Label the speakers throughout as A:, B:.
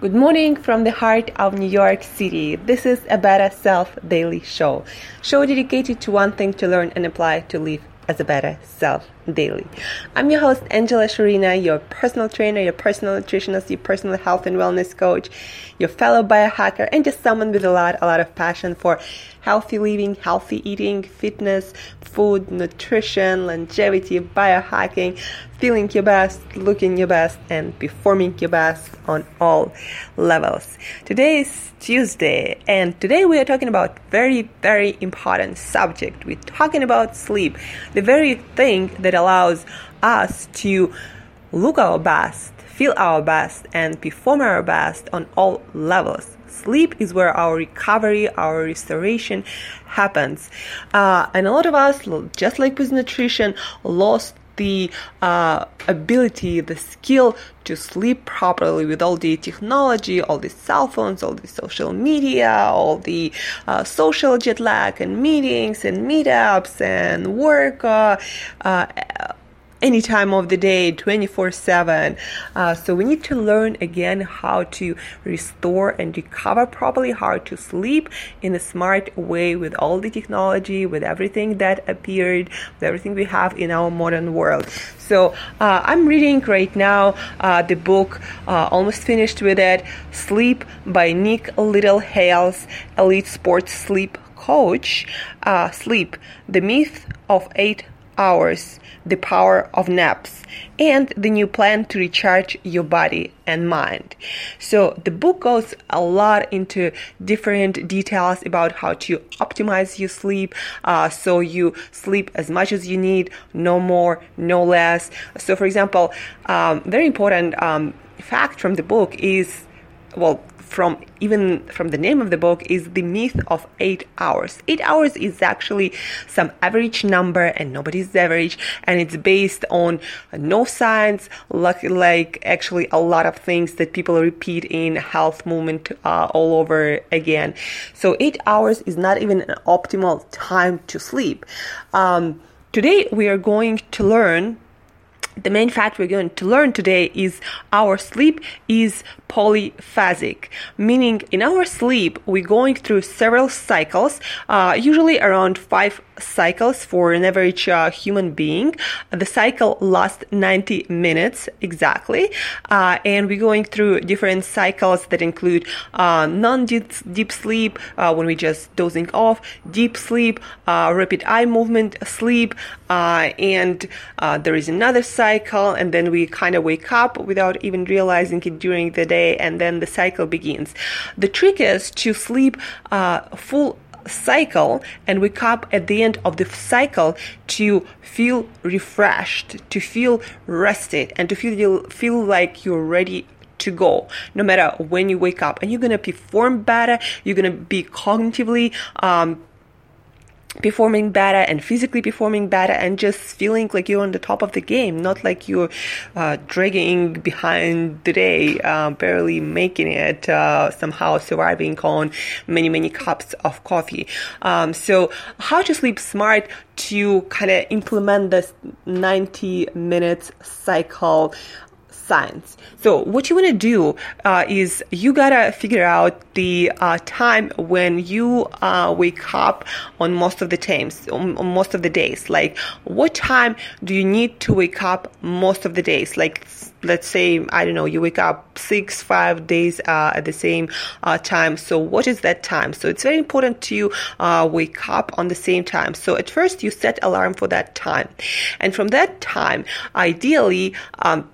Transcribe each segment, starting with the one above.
A: Good morning from the heart of New York City. This is a Better Self Daily Show. Show dedicated to one thing to learn and apply to live as a better self daily. I'm your host, Angela Shurina, your personal trainer, your personal nutritionist, your personal health and wellness coach, your fellow biohacker, and just someone with a lot, a lot of passion for healthy living, healthy eating, fitness, food, nutrition, longevity, biohacking, feeling your best, looking your best, and performing your best on all levels. Today is Tuesday, and today we are talking about very, very important subject. We're talking about sleep, the very thing that allows us to look our best, feel our best, and perform our best on all levels. Sleep is where our recovery, our restoration happens. Uh, and a lot of us, just like with nutrition, lost the uh, ability, the skill to sleep properly with all the technology, all the cell phones, all the social media, all the uh, social jet lag and meetings and meetups and work. Uh, uh any time of the day 24 uh, 7 so we need to learn again how to restore and recover properly how to sleep in a smart way with all the technology with everything that appeared with everything we have in our modern world. So uh, i'm reading right now uh, the book uh, almost finished with it sleep by nick littlehales elite sports sleep coach. Uh, sleep the myth of eight hours, the power of naps, and the new plan to recharge your body and mind. So the book goes a lot into different details about how to optimize your sleep, uh, so you sleep as much as you need, no more, no less. So, for example, um, very important um, fact from the book is well from even from the name of the book is the myth of eight hours. Eight hours is actually some average number and nobody's average and it's based on no science, like, like actually a lot of things that people repeat in health movement uh, all over again. So eight hours is not even an optimal time to sleep. Um, today we are going to learn the main fact we're going to learn today is our sleep is polyphasic, meaning in our sleep we're going through several cycles, uh, usually around five cycles for an average uh, human being. The cycle lasts 90 minutes exactly, uh, and we're going through different cycles that include uh, non-deep deep sleep uh, when we're just dozing off, deep sleep, uh, rapid eye movement sleep, and there is another cycle and then we kind of wake up without even realizing it during the day and then the cycle begins. The trick is to sleep uh, full cycle and wake up at the end of the cycle to feel refreshed, to feel rested, and to feel feel like you're ready to go no matter when you wake up. And you're to perform better you're to be cognitively um, performing better and physically performing better and just feeling like you're on the top of the game, not like you're uh, dragging behind the day, uh, barely making it, uh, somehow surviving on many, many cups of coffee. Um, so, how to sleep smart to kind of implement this 90 minutes cycle science. So what you want to do uh, is you gotta figure out the uh, time when you uh, wake up on most of the times, on, most of the days. Like what time do you need to wake up most of the days? Like let's say I don't know, you wake up six, five days uh, at the same uh, time. So what is that time? So it's very important to uh, wake up on the same time. So at first you set alarm for that time, and from that time, ideally. Um,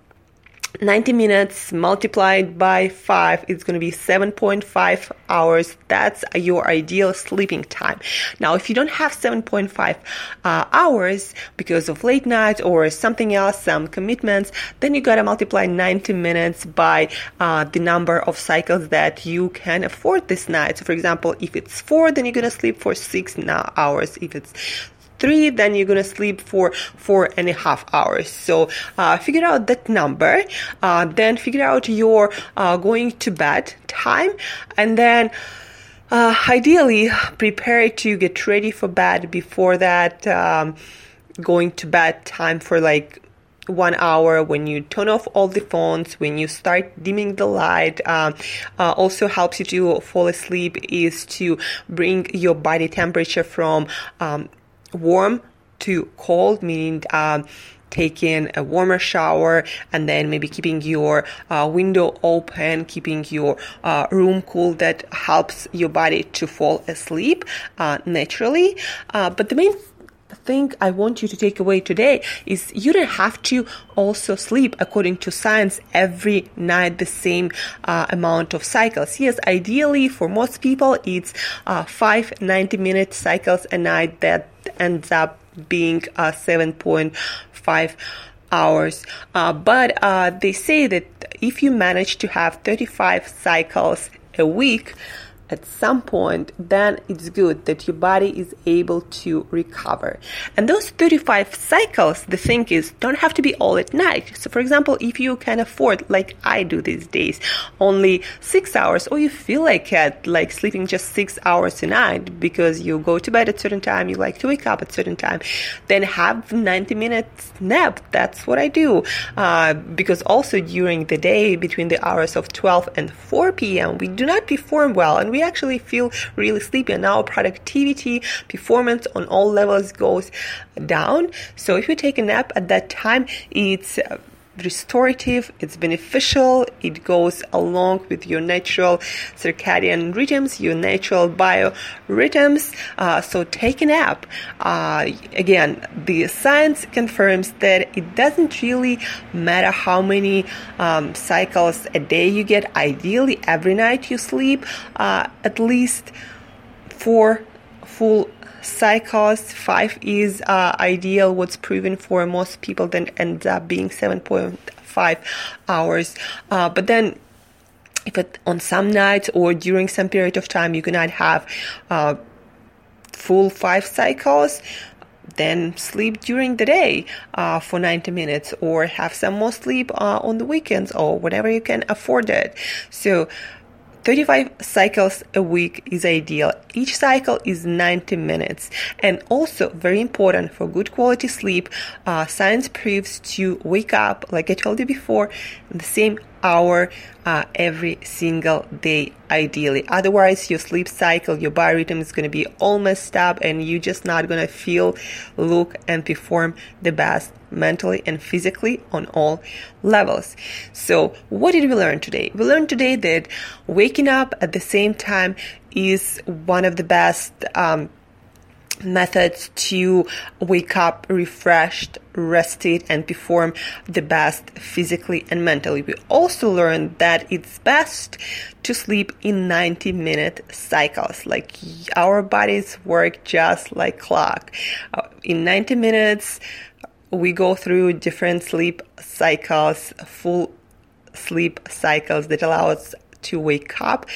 A: 90 minutes multiplied by 5 is going to be 7.5 hours. That's your ideal sleeping time. Now if you don't have 7.5 uh, hours because of late nights or something else some commitments then you got to multiply 90 minutes by uh, the number of cycles that you can afford this night. So for example if it's 4 then you're going to sleep for 6 hours. If it's three, then you're gonna sleep for four and a half hours. So uh, figure out that number, uh, then figure out your uh, going to bed time, and then. Uh, ideally, prepare to get ready for bed before that um, going to bed time for like one hour when you turn off all the phones when you start dimming the light um, uh, also helps you to fall asleep is to bring your body temperature from um, warm to cold meaning um, taking a warmer shower and then maybe keeping your uh, window open, keeping your uh, room cool that helps your body to fall asleep uh, naturally. Uh, but the main thing I want you to take away today is you don't have to also sleep according to science every night the same uh, amount of cycles. Yes, ideally for most people it's uh, five 90 minute cycles a night that ends up being uh, 7.5 hours. Uh, but uh, they say that if you manage to have 35 cycles a week, at some point, then it's good that your body is able to recover. And those 35 cycles, the thing is, don't have to be all at night. So, for example, if you can afford, like I do these days, only six hours, or you feel like it, like sleeping just six hours a night because you go to bed at certain time, you like to wake up at certain time, then have 90 minutes nap. That's what I do. Uh, because also during the day, between the hours of 12 and 4 p.m., we do not perform well and we actually feel really sleepy and our productivity performance on all levels goes down. So if you take a nap at that time it's uh, restorative, it's beneficial, it goes along with your natural circadian rhythms, your natural biorhythms. Uh, so take a nap. Uh, again, the science confirms that it doesn't really matter how many um, cycles a day you get. Ideally, every night you sleep uh, at least four full cycles. Five is uh, ideal. What's proven for most people then ends up being 7.5 hours. Uh, but then if it on some nights or during some period of time you cannot have uh, full five cycles then sleep during the day uh, for 90 minutes or have some more sleep uh, on the weekends or whenever you can afford it so 35 cycles a week is ideal. Each cycle is 90 minutes. And also, very important for good quality sleep, uh, science proves to wake up, like I told you before, the same hour uh, every single day, ideally. Otherwise, your sleep cycle, your biorhythm is going to be all messed up and you're just not going to feel, look, and perform the best mentally and physically on all levels. So, what did we learn today? We learned today that waking up at the same time is one of the best. Um, methods to wake up refreshed, rested, and perform the best physically and mentally. We also learned that it's best to sleep in 90 minute cycles. Like our bodies work just like clock. Uh, in 90 minutes, we go through different sleep cycles, full sleep cycles that allow us to wake up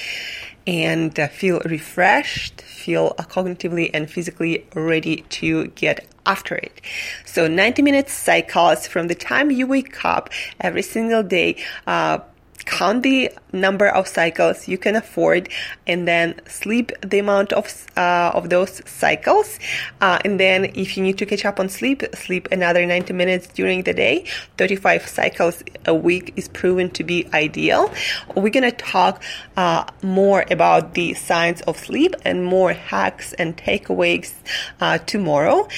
A: and feel refreshed, feel cognitively and physically ready to get after it. So 90 minutes cycles from the time you wake up every single day. Uh, count the number of cycles you can afford and then sleep the amount of uh, of those cycles. Uh, and then if you need to catch up on sleep sleep another 90 minutes during the day. 35 cycles a week is proven to be ideal. We're going to talk uh, more about the science of sleep and more hacks and takeaways uh, tomorrow.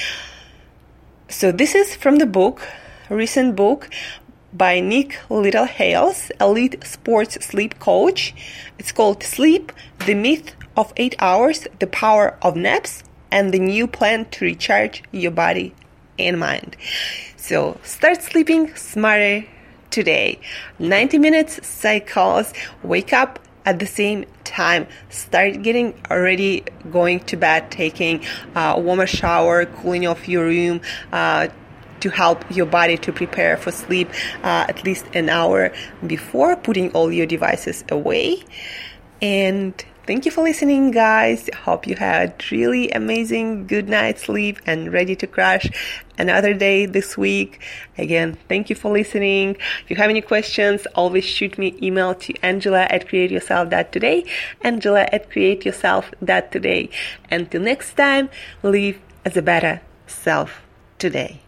A: So this is from the book recent book by Nick Littlehales, elite sports sleep coach. It's called Sleep, the Myth of 8 Hours, the Power of Naps, and the New Plan to Recharge Your Body and Mind. So start sleeping smarter today. 90 minutes cycles, wake up at the same time start getting already going to bed taking a warmer shower cooling off your room uh, to help your body to prepare for sleep uh, at least an hour before putting all your devices away. And thank you for listening, guys. Hope you had really amazing good night's sleep and ready to crash another day this week. Again, thank you for listening. If you have any questions, always shoot me email to angela at createyourself.today, angela at createyourself.today. Until next time, live as a better self today.